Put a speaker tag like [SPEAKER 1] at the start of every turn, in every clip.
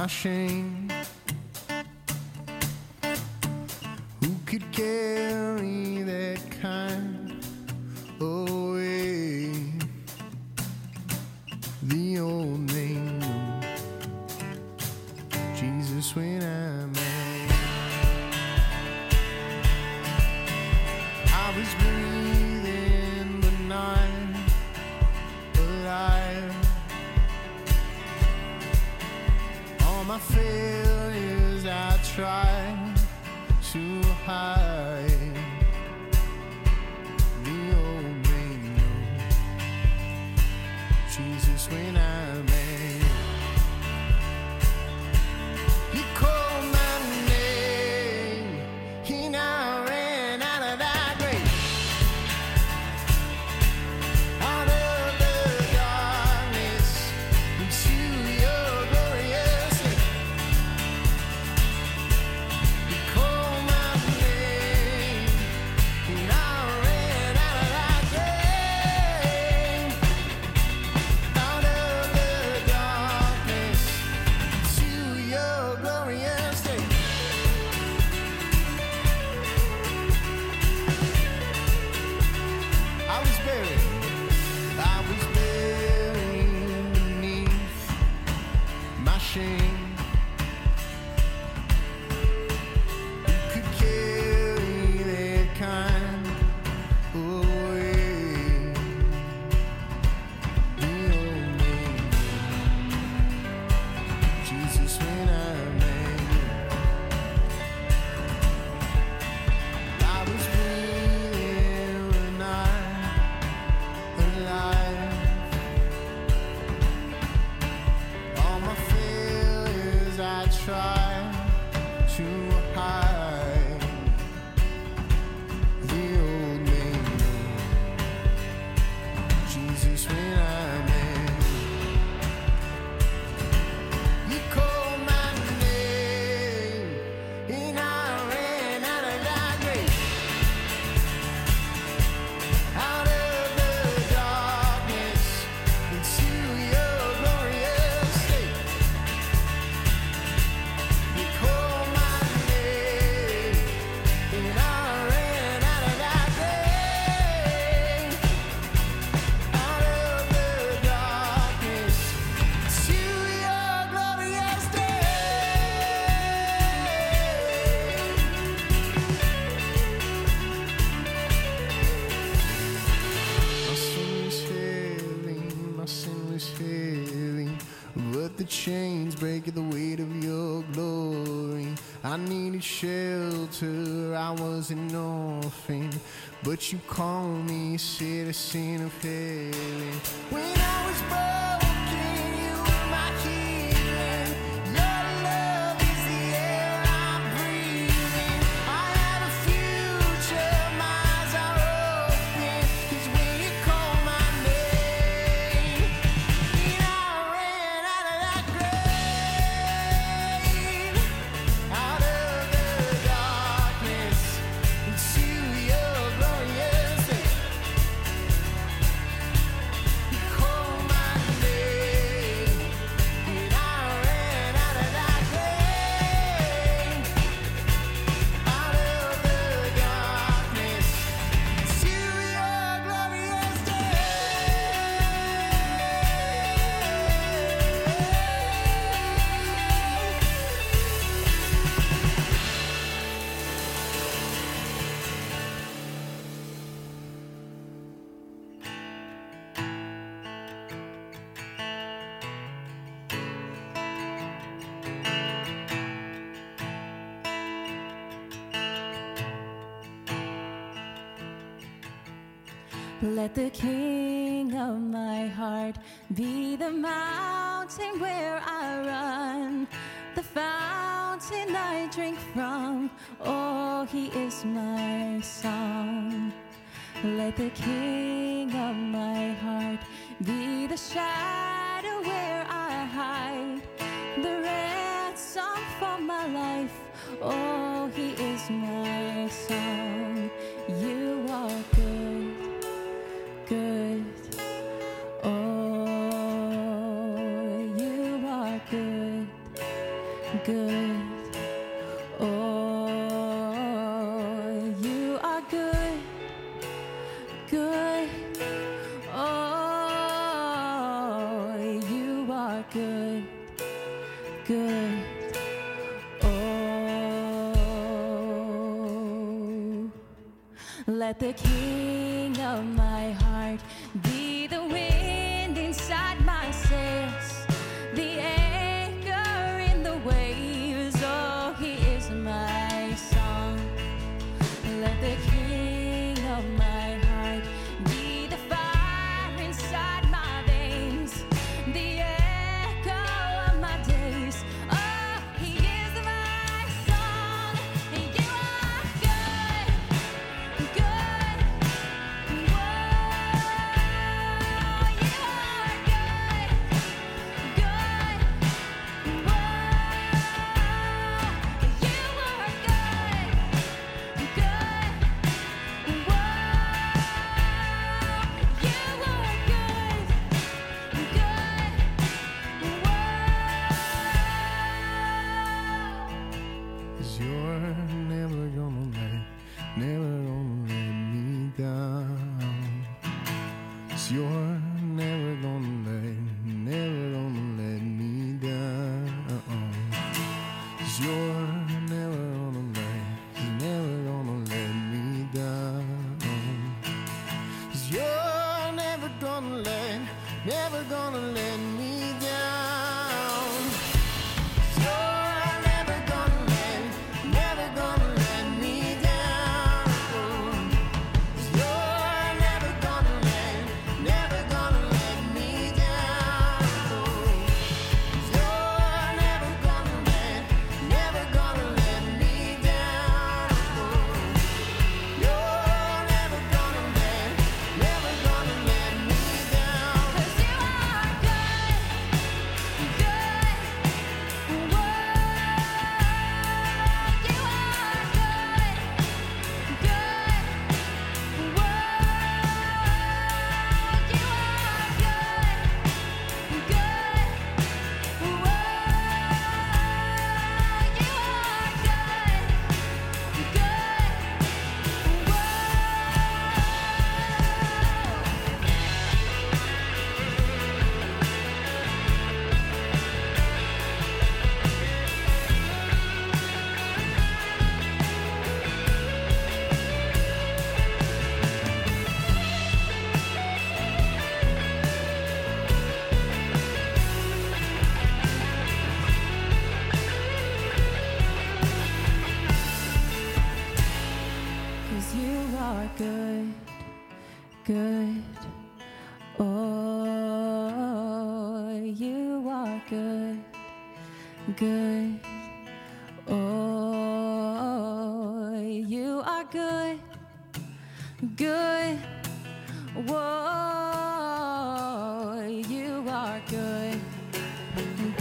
[SPEAKER 1] achem try to nothing, but you call me citizen of heaven. When I was born.
[SPEAKER 2] Let the king of my heart be the mountain where I run, the fountain I drink from. Oh, he is my song. Let the king of my heart be the shadow where I hide, the ransom for my life. Oh, good. Oh, let the king of my heart be the wind inside my sails.
[SPEAKER 1] Mm-hmm.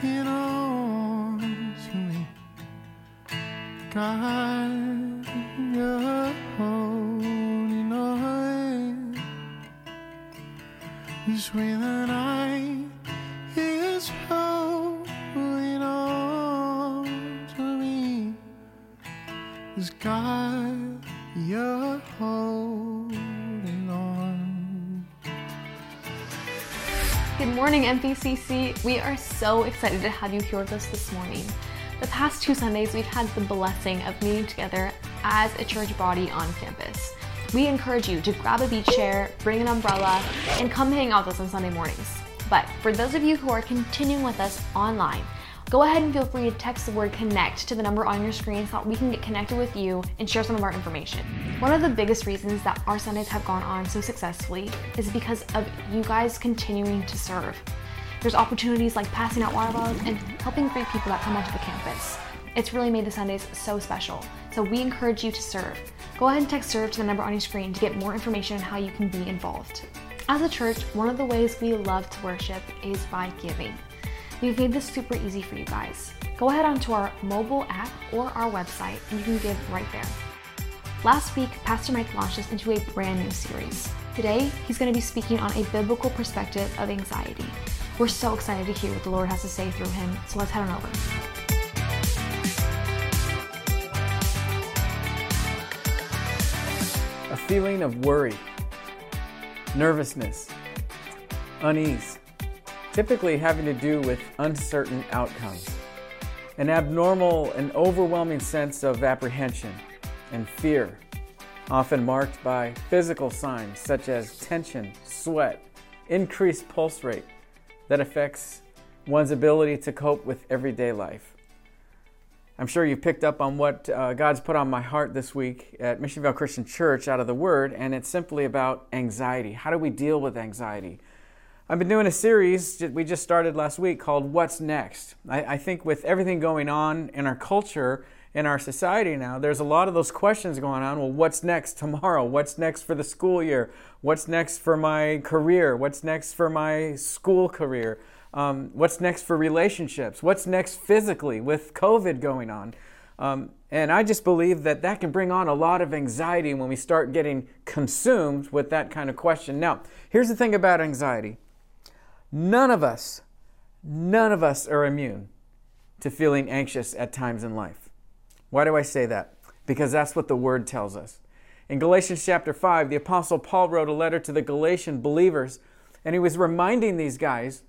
[SPEAKER 1] Holding on to me. God, you're holding on. Is when the night is holding on to me. Is God,
[SPEAKER 3] Good morning, MPCC. We are so excited to have you here with us this morning. The past two Sundays, we've had the blessing of meeting together as a church body on campus. We encourage you to grab a beach chair, bring an umbrella, and come hang out with us on Sunday mornings. But for those of you who are continuing with us online, Go ahead and feel free to text the word connect to the number on your screen so that we can get connected with you and share some of our information. One of the biggest reasons that our Sundays have gone on so successfully is because of you guys continuing to serve. There's opportunities like passing out water bottles and helping greet people that come onto the campus. It's really made the Sundays so special. So we encourage you to serve. Go ahead and text serve to the number on your screen to get more information on how you can be involved. As a church, one of the ways we love to worship is by giving. We've made this super easy for you guys. Go ahead onto our mobile app or our website and you can give right there. Last week, Pastor Mike launched us into a brand new series. Today, he's going to be speaking on a biblical perspective of anxiety. We're so excited to hear what the Lord has to say through him, so let's head on over.
[SPEAKER 4] A feeling of worry, nervousness, unease typically having to do with uncertain outcomes. An abnormal and overwhelming sense of apprehension and fear, often marked by physical signs such as tension, sweat, increased pulse rate that affects one's ability to cope with everyday life. I'm sure you've picked up on what uh, God's put on my heart this week at Missionville Christian Church out of the Word, and it's simply about anxiety. How do we deal with anxiety? I've been doing a series we just started last week called What's Next. I, I, think with everything going on in our culture, in our society now, there's a lot of those questions going on. Well, what's next tomorrow? What's next for the school year? What's next for my career? What's next for my school career? Um, what's next for relationships? What's next physically with COVID going on? Um, and I just believe that that can bring on a lot of anxiety when we start getting consumed with that kind of question. Now, here's the thing about anxiety None of us, none of us are immune to feeling anxious at times in life. Why do I say that? Because that's what the Word tells us. In Galatians chapter 5, the Apostle Paul wrote a letter to the Galatian believers, and he was reminding these guys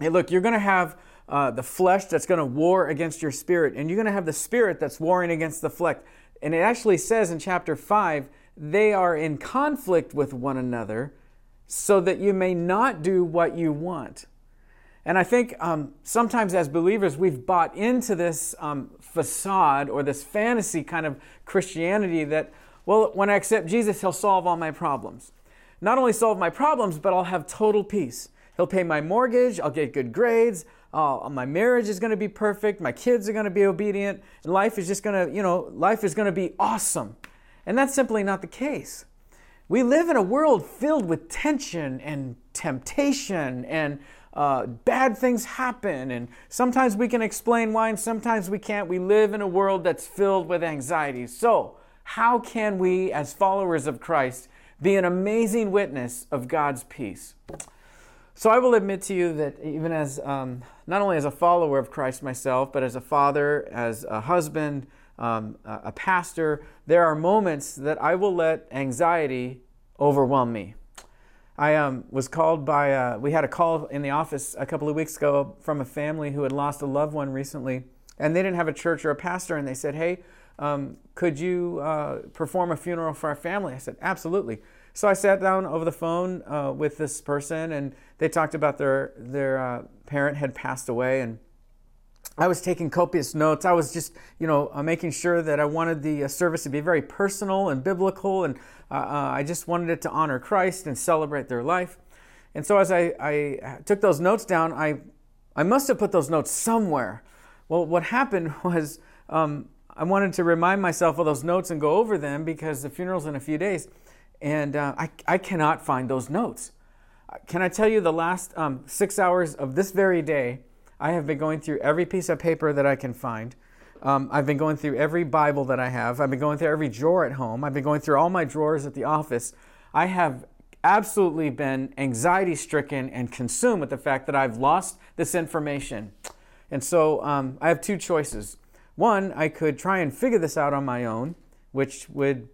[SPEAKER 4] hey, look, you're going to have uh, the flesh that's going to war against your spirit, and you're going to have the spirit that's warring against the flesh. And it actually says in chapter 5, they are in conflict with one another so that you may not do what you want. And I think um, sometimes as believers, we've bought into this um, facade or this fantasy kind of Christianity that, well, when I accept Jesus, He'll solve all my problems. Not only solve my problems, but I'll have total peace. He'll pay my mortgage, I'll get good grades, uh, my marriage is going to be perfect, my kids are going to be obedient, and life is just going to, you know, life is going to be awesome. And that's simply not the case. We live in a world filled with tension and temptation, and uh, bad things happen. And sometimes we can explain why, and sometimes we can't. We live in a world that's filled with anxiety. So, how can we, as followers of Christ, be an amazing witness of God's peace? So, I will admit to you that even as um, not only as a follower of Christ myself, but as a father, as a husband, um, a pastor, there are moments that I will let anxiety overwhelm me. I um, was called by, uh, we had a call in the office a couple of weeks ago from a family who had lost a loved one recently, and they didn't have a church or a pastor, and they said, Hey, um, could you uh, perform a funeral for our family? I said, Absolutely. So I sat down over the phone uh, with this person, and they talked about their, their uh, parent had passed away, and I was taking copious notes. I was just, you know, uh, making sure that I wanted the uh, service to be very personal and biblical, and uh, uh, I just wanted it to honor Christ and celebrate their life. And so, as I, I took those notes down, I, I must have put those notes somewhere. Well, what happened was um, I wanted to remind myself of those notes and go over them because the funeral's in a few days, and uh, I, I cannot find those notes. Can I tell you the last um, six hours of this very day? I have been going through every piece of paper that I can find. Um, I've been going through every Bible that I have. I've been going through every drawer at home. I've been going through all my drawers at the office. I have absolutely been anxiety stricken and consumed with the fact that I've lost this information. And so um, I have two choices. One, I could try and figure this out on my own, which would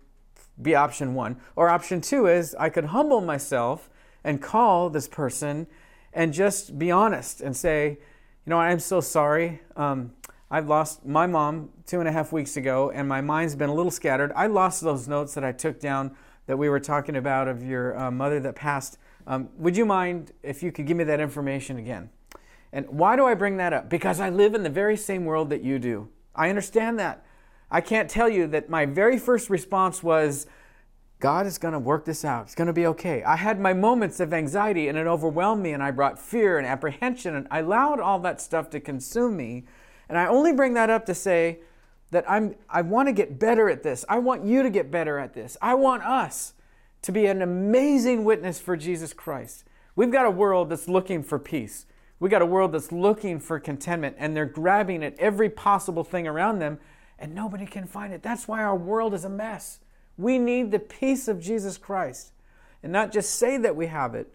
[SPEAKER 4] be option one. Or option two is I could humble myself and call this person and just be honest and say, you know, I'm so sorry. Um, I've lost my mom two and a half weeks ago, and my mind's been a little scattered. I lost those notes that I took down that we were talking about of your uh, mother that passed. Um, would you mind if you could give me that information again? And why do I bring that up? Because I live in the very same world that you do. I understand that. I can't tell you that my very first response was, God is going to work this out. It's going to be okay. I had my moments of anxiety and it overwhelmed me, and I brought fear and apprehension, and I allowed all that stuff to consume me. And I only bring that up to say that I'm, I want to get better at this. I want you to get better at this. I want us to be an amazing witness for Jesus Christ. We've got a world that's looking for peace. We've got a world that's looking for contentment, and they're grabbing at every possible thing around them, and nobody can find it. That's why our world is a mess. We need the peace of Jesus Christ. And not just say that we have it,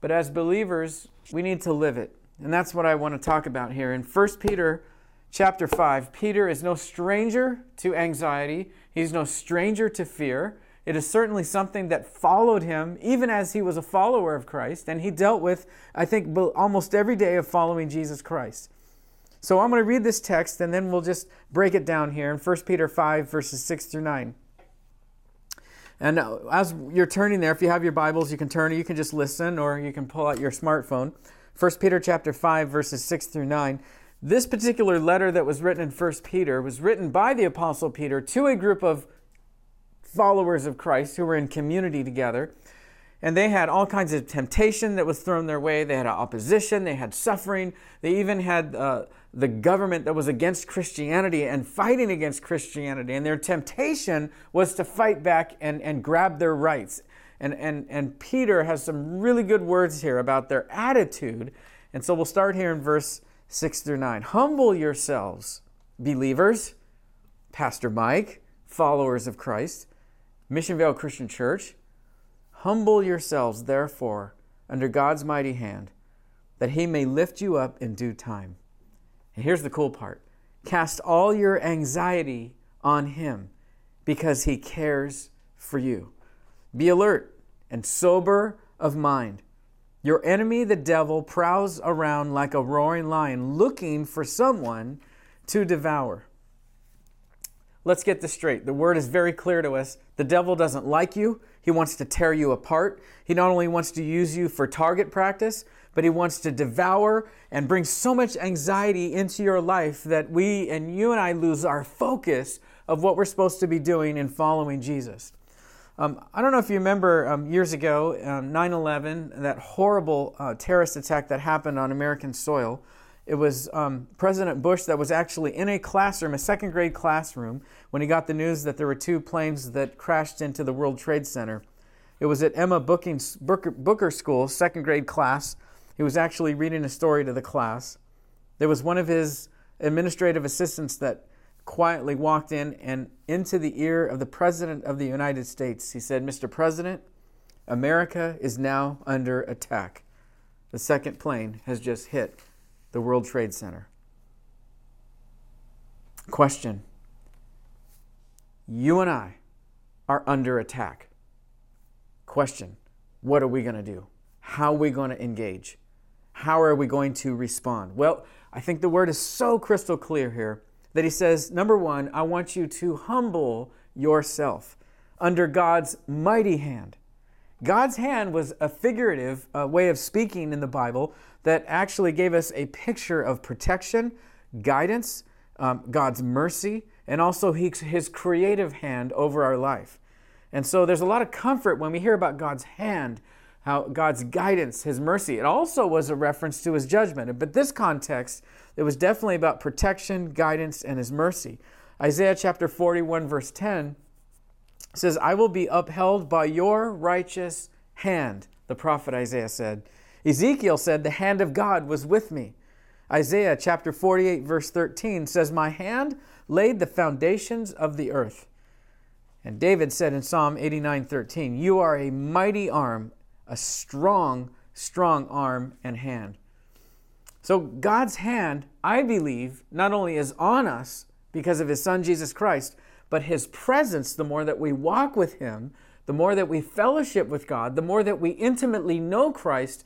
[SPEAKER 4] but as believers, we need to live it. And that's what I want to talk about here. In 1 Peter chapter 5, Peter is no stranger to anxiety, he's no stranger to fear. It is certainly something that followed him even as he was a follower of Christ, and he dealt with, I think, almost every day of following Jesus Christ. So I'm going to read this text and then we'll just break it down here in 1 Peter 5, verses 6 through 9. And uh, as you're turning there, if you have your Bibles, you can turn you can just listen or you can pull out your smartphone. 1 Peter chapter 5 verses 6 through 9. This particular letter that was written in 1 Peter was written by the apostle Peter to a group of followers of Christ who were in community together. And they had all kinds of temptation that was thrown their way. They had opposition, they had suffering, they even had uh, the government that was against Christianity and fighting against Christianity. And their temptation was to fight back and, and grab their rights. And, and, and Peter has some really good words here about their attitude. And so we'll start here in verse 6 through 9. Humble yourselves, believers, Pastor Mike, followers of Christ, Mission Vale Christian Church. Humble yourselves, therefore, under God's mighty hand, that he may lift you up in due time. And here's the cool part cast all your anxiety on Him because He cares for you. Be alert and sober of mind. Your enemy, the devil, prowls around like a roaring lion looking for someone to devour. Let's get this straight. The word is very clear to us. The devil doesn't like you. He wants to tear you apart. He not only wants to use you for target practice, but he wants to devour and bring so much anxiety into your life that we and you and I lose our focus of what we're supposed to be doing in following Jesus. Um, I don't know if you remember um, years ago, um, 9 11, that horrible uh, terrorist attack that happened on American soil. It was um, President Bush that was actually in a classroom, a second grade classroom, when he got the news that there were two planes that crashed into the World Trade Center. It was at Emma Booker, Booker School, second grade class. He was actually reading a story to the class. There was one of his administrative assistants that quietly walked in and into the ear of the President of the United States. He said, Mr. President, America is now under attack. The second plane has just hit the World Trade Center. Question You and I are under attack. Question What are we going to do? How are we going to engage? How are we going to respond? Well, I think the word is so crystal clear here that he says, number one, I want you to humble yourself under God's mighty hand. God's hand was a figurative uh, way of speaking in the Bible that actually gave us a picture of protection, guidance, um, God's mercy, and also his creative hand over our life. And so there's a lot of comfort when we hear about God's hand how God's guidance, His mercy. It also was a reference to His judgment. But this context, it was definitely about protection, guidance, and His mercy. Isaiah chapter 41, verse 10 says, I will be upheld by your righteous hand, the prophet Isaiah said. Ezekiel said, The hand of God was with me. Isaiah chapter 48, verse 13 says, My hand laid the foundations of the earth. And David said in Psalm 89, 13, You are a mighty arm a strong, strong arm and hand. So God's hand, I believe, not only is on us because of his son Jesus Christ, but his presence, the more that we walk with him, the more that we fellowship with God, the more that we intimately know Christ,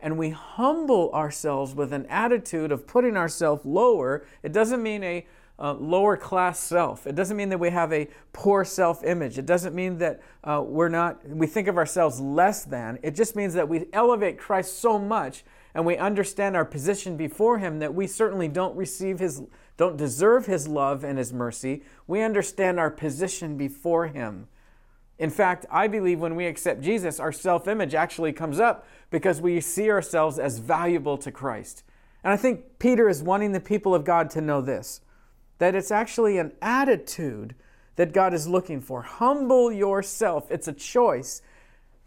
[SPEAKER 4] and we humble ourselves with an attitude of putting ourselves lower. It doesn't mean a uh, lower class self. It doesn't mean that we have a poor self image. It doesn't mean that uh, we're not, we think of ourselves less than. It just means that we elevate Christ so much and we understand our position before him that we certainly don't receive his don't deserve his love and his mercy, we understand our position before him. In fact, I believe when we accept Jesus, our self-image actually comes up because we see ourselves as valuable to Christ. And I think Peter is wanting the people of God to know this that it's actually an attitude that God is looking for. Humble yourself. It's a choice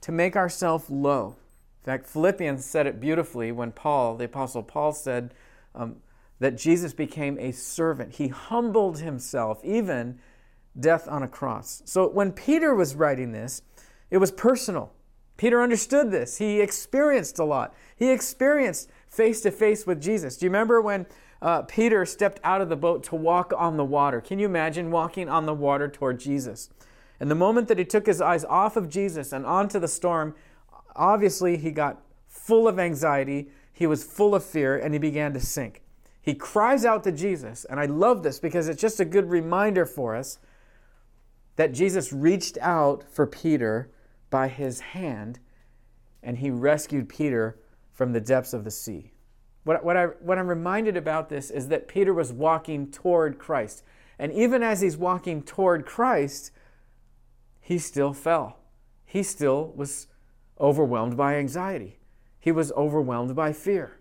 [SPEAKER 4] to make ourselves low. In fact, Philippians said it beautifully when Paul, the Apostle Paul, said um, that Jesus became a servant. He humbled himself, even death on a cross. So when Peter was writing this, it was personal. Peter understood this. He experienced a lot. He experienced face to face with Jesus. Do you remember when uh, Peter stepped out of the boat to walk on the water? Can you imagine walking on the water toward Jesus? And the moment that he took his eyes off of Jesus and onto the storm, obviously he got full of anxiety, he was full of fear, and he began to sink. He cries out to Jesus, and I love this because it's just a good reminder for us that Jesus reached out for Peter by his hand and he rescued Peter from the depths of the sea. What, what, I, what I'm reminded about this is that Peter was walking toward Christ. And even as he's walking toward Christ, he still fell. He still was overwhelmed by anxiety. He was overwhelmed by fear.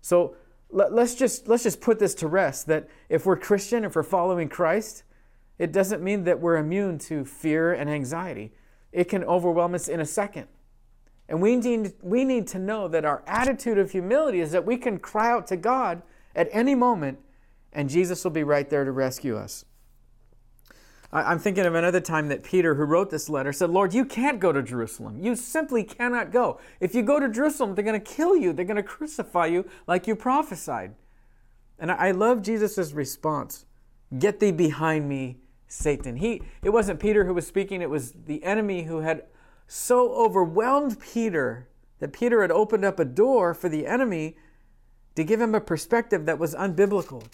[SPEAKER 4] So let, us just, let's just put this to rest that if we're Christian, if we're following Christ, it doesn't mean that we're immune to fear and anxiety. It can overwhelm us in a second. And we need, we need to know that our attitude of humility is that we can cry out to God at any moment and Jesus will be right there to rescue us. I'm thinking of another time that Peter, who wrote this letter, said, Lord, you can't go to Jerusalem. You simply cannot go. If you go to Jerusalem, they're going to kill you, they're going to crucify you like you prophesied. And I love Jesus' response Get thee behind me, Satan. He, it wasn't Peter who was speaking, it was the enemy who had so overwhelmed Peter that Peter had opened up a door for the enemy to give him a perspective that was unbiblical.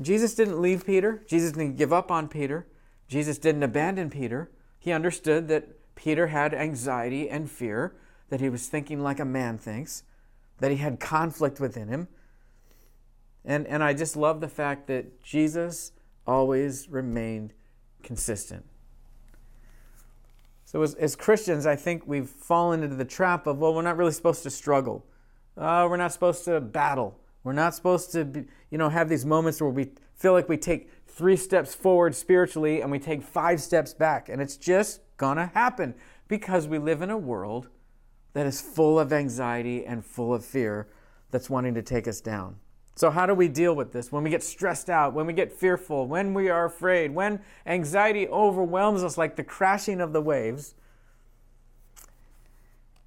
[SPEAKER 4] Jesus didn't leave Peter, Jesus didn't give up on Peter. Jesus didn't abandon Peter. He understood that Peter had anxiety and fear, that he was thinking like a man thinks, that he had conflict within him. And, and I just love the fact that Jesus always remained consistent. So, as, as Christians, I think we've fallen into the trap of, well, we're not really supposed to struggle. Uh, we're not supposed to battle. We're not supposed to, be, you know, have these moments where we feel like we take three steps forward spiritually and we take five steps back. And it's just gonna happen because we live in a world that is full of anxiety and full of fear that's wanting to take us down. So, how do we deal with this? When we get stressed out, when we get fearful, when we are afraid, when anxiety overwhelms us like the crashing of the waves.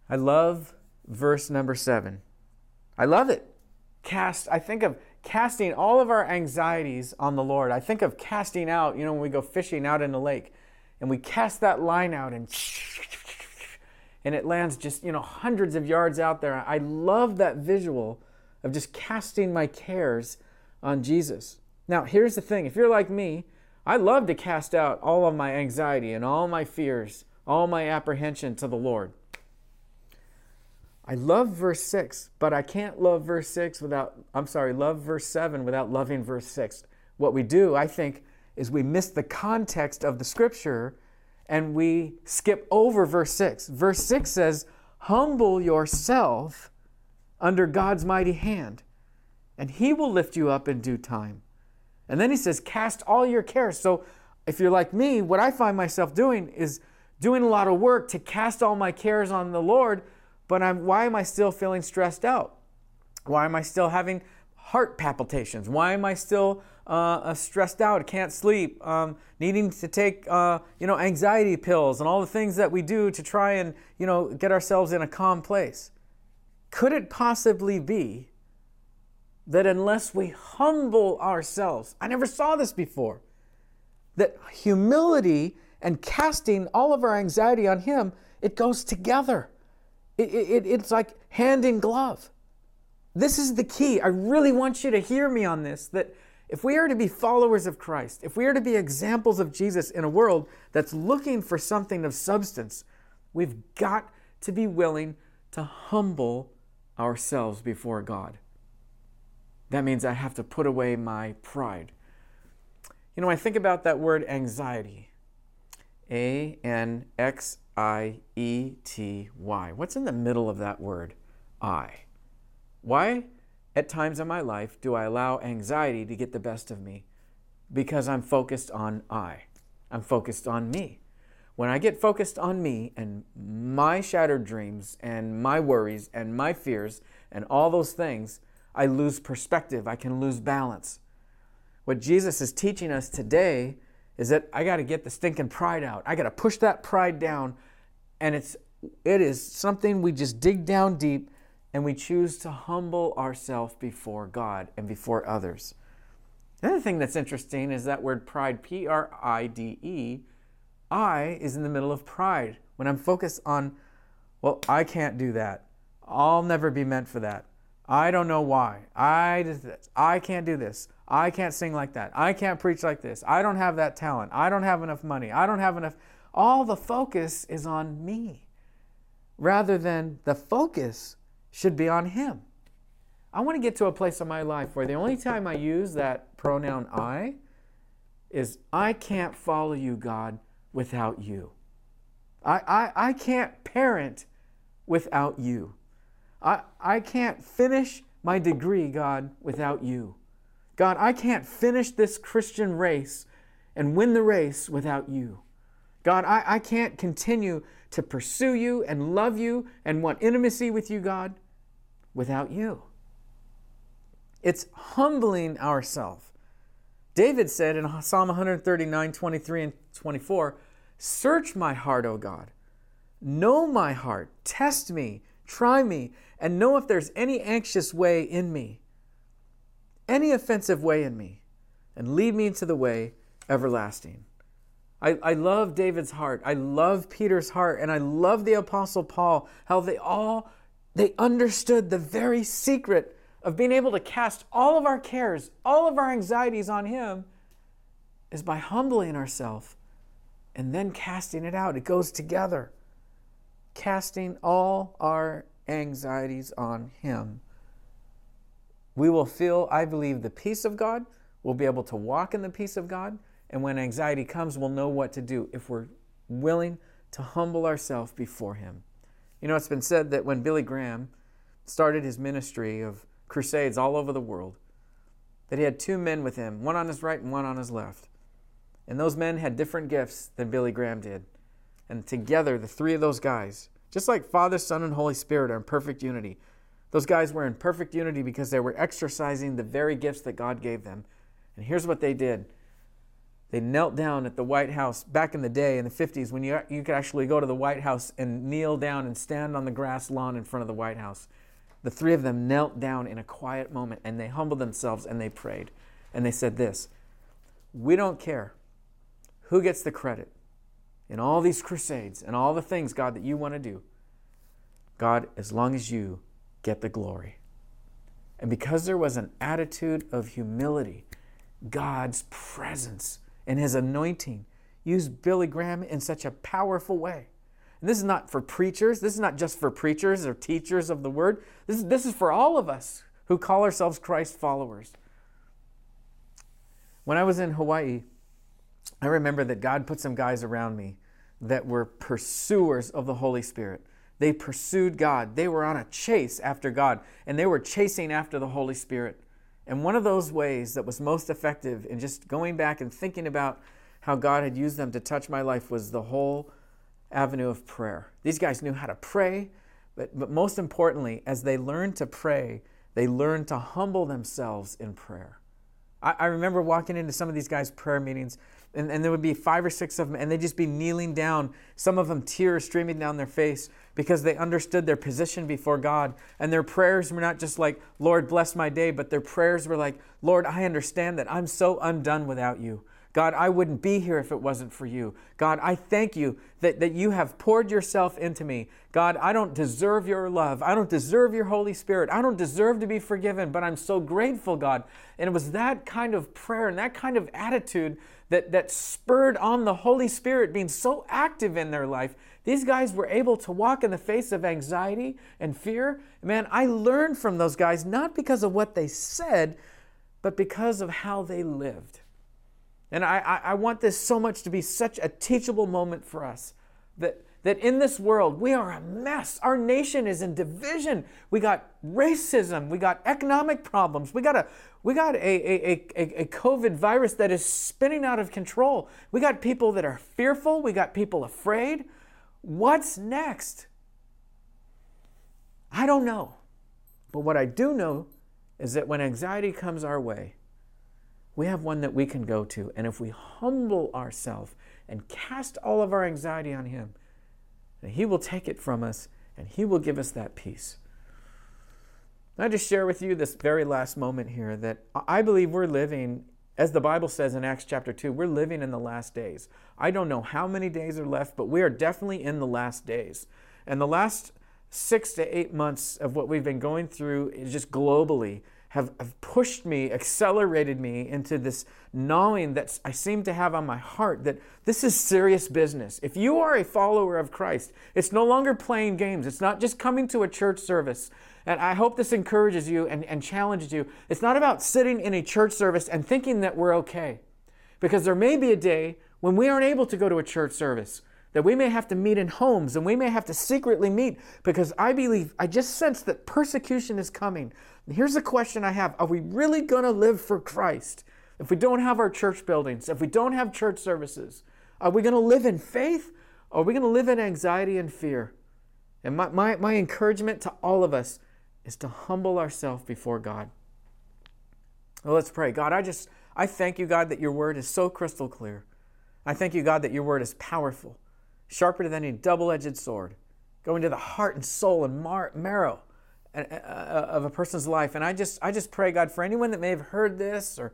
[SPEAKER 4] I love verse number seven. I love it. Cast, I think of casting all of our anxieties on the Lord. I think of casting out, you know, when we go fishing out in the lake and we cast that line out and and it lands just, you know, hundreds of yards out there. I love that visual of just casting my cares on Jesus. Now, here's the thing if you're like me, I love to cast out all of my anxiety and all my fears, all my apprehension to the Lord. I love verse 6, but I can't love verse 6 without, I'm sorry, love verse 7 without loving verse 6. What we do, I think, is we miss the context of the scripture and we skip over verse 6. Verse 6 says, Humble yourself under God's mighty hand, and he will lift you up in due time. And then he says, Cast all your cares. So if you're like me, what I find myself doing is doing a lot of work to cast all my cares on the Lord but I'm, why am I still feeling stressed out? Why am I still having heart palpitations? Why am I still uh, uh, stressed out, can't sleep, um, needing to take uh, you know anxiety pills and all the things that we do to try and you know get ourselves in a calm place? Could it possibly be that unless we humble ourselves, I never saw this before, that humility and casting all of our anxiety on Him, it goes together. It, it, it's like hand in glove. This is the key. I really want you to hear me on this that if we are to be followers of Christ, if we are to be examples of Jesus in a world that's looking for something of substance, we've got to be willing to humble ourselves before God. That means I have to put away my pride. You know, I think about that word anxiety. A N X I E T Y. What's in the middle of that word? I. Why, at times in my life, do I allow anxiety to get the best of me? Because I'm focused on I. I'm focused on me. When I get focused on me and my shattered dreams and my worries and my fears and all those things, I lose perspective. I can lose balance. What Jesus is teaching us today is that I got to get the stinking pride out. I got to push that pride down and it's it is something we just dig down deep and we choose to humble ourselves before God and before others. Another thing that's interesting is that word pride, P R I D E, I is in the middle of pride. When I'm focused on, well, I can't do that. I'll never be meant for that. I don't know why. I, I can't do this. I can't sing like that. I can't preach like this. I don't have that talent. I don't have enough money. I don't have enough. All the focus is on me rather than the focus should be on Him. I want to get to a place in my life where the only time I use that pronoun I is I can't follow you, God, without you. I, I, I can't parent without you. I, I can't finish my degree, God, without you. God, I can't finish this Christian race and win the race without you. God, I, I can't continue to pursue you and love you and want intimacy with you, God, without you. It's humbling ourselves. David said in Psalm 139, 23, and 24, Search my heart, O God. Know my heart. Test me. Try me. And know if there's any anxious way in me, any offensive way in me, and lead me into the way everlasting. I, I love David's heart. I love Peter's heart. And I love the Apostle Paul, how they all they understood the very secret of being able to cast all of our cares, all of our anxieties on him is by humbling ourselves and then casting it out. It goes together. Casting all our anxieties on him. We will feel, I believe, the peace of God. We'll be able to walk in the peace of God. And when anxiety comes, we'll know what to do if we're willing to humble ourselves before Him. You know, it's been said that when Billy Graham started his ministry of crusades all over the world, that he had two men with him, one on his right and one on his left. And those men had different gifts than Billy Graham did. And together, the three of those guys, just like Father, Son, and Holy Spirit are in perfect unity, those guys were in perfect unity because they were exercising the very gifts that God gave them. And here's what they did they knelt down at the White House back in the day in the 50s when you, you could actually go to the White House and kneel down and stand on the grass lawn in front of the White House. The three of them knelt down in a quiet moment and they humbled themselves and they prayed. And they said this We don't care who gets the credit in all these crusades and all the things, God, that you want to do. God, as long as you get the glory. And because there was an attitude of humility, God's presence and his anointing used Billy Graham in such a powerful way. And this is not for preachers. This is not just for preachers or teachers of the word. This is, this is for all of us who call ourselves Christ followers. When I was in Hawaii, I remember that God put some guys around me that were pursuers of the Holy Spirit. They pursued God. They were on a chase after God, and they were chasing after the Holy Spirit. And one of those ways that was most effective in just going back and thinking about how God had used them to touch my life was the whole avenue of prayer. These guys knew how to pray, but, but most importantly, as they learned to pray, they learned to humble themselves in prayer. I, I remember walking into some of these guys' prayer meetings, and, and there would be five or six of them, and they'd just be kneeling down, some of them tears streaming down their face because they understood their position before God. And their prayers were not just like, Lord, bless my day, but their prayers were like, Lord, I understand that I'm so undone without you. God, I wouldn't be here if it wasn't for you. God, I thank you that, that you have poured yourself into me. God, I don't deserve your love. I don't deserve your Holy Spirit. I don't deserve to be forgiven, but I'm so grateful, God. And it was that kind of prayer and that kind of attitude that, that spurred on the Holy Spirit being so active in their life. These guys were able to walk in the face of anxiety and fear. Man, I learned from those guys not because of what they said, but because of how they lived. And I, I, I, want this so much to be such a teachable moment for us that, that in this world we are a mess. Our nation is in division. We got racism. We got economic problems. We got a we got a, a, a, a COVID virus that is spinning out of control. We got people that are fearful. We got people afraid. What's next? I don't know. But what I do know is that when anxiety comes our way, we have one that we can go to. And if we humble ourselves and cast all of our anxiety on Him, He will take it from us and He will give us that peace. I just share with you this very last moment here that I believe we're living, as the Bible says in Acts chapter 2, we're living in the last days. I don't know how many days are left, but we are definitely in the last days. And the last six to eight months of what we've been going through, is just globally, have, have pushed me, accelerated me into this gnawing that I seem to have on my heart that this is serious business. If you are a follower of Christ, it's no longer playing games. It's not just coming to a church service. And I hope this encourages you and, and challenges you. It's not about sitting in a church service and thinking that we're okay. Because there may be a day when we aren't able to go to a church service, that we may have to meet in homes and we may have to secretly meet because I believe, I just sense that persecution is coming. And here's the question I have Are we really going to live for Christ if we don't have our church buildings, if we don't have church services? Are we going to live in faith or are we going to live in anxiety and fear? And my, my, my encouragement to all of us is to humble ourselves before God. Well, let's pray. God, I just, I thank you, God, that your word is so crystal clear. I thank you, God, that your word is powerful, sharper than any double edged sword, going to the heart and soul and mar- marrow uh, uh, of a person's life. And I just, I just pray, God, for anyone that may have heard this or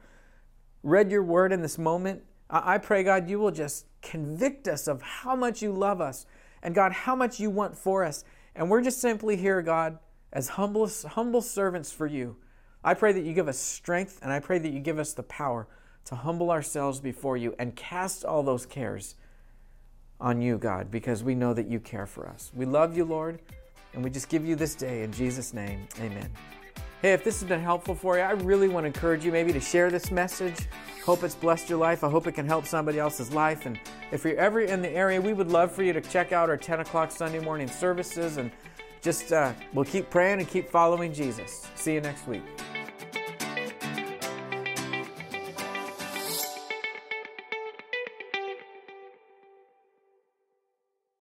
[SPEAKER 4] read your word in this moment, I pray, God, you will just convict us of how much you love us and, God, how much you want for us. And we're just simply here, God, as humble, humble servants for you. I pray that you give us strength and I pray that you give us the power to humble ourselves before you and cast all those cares on you, God, because we know that you care for us. We love you, Lord. And we just give you this day in Jesus' name. Amen. Hey, if this has been helpful for you, I really want to encourage you maybe to share this message. Hope it's blessed your life. I hope it can help somebody else's life. And if you're ever in the area, we would love for you to check out our 10 o'clock Sunday morning services. And just, uh, we'll keep praying and keep following Jesus. See you next week.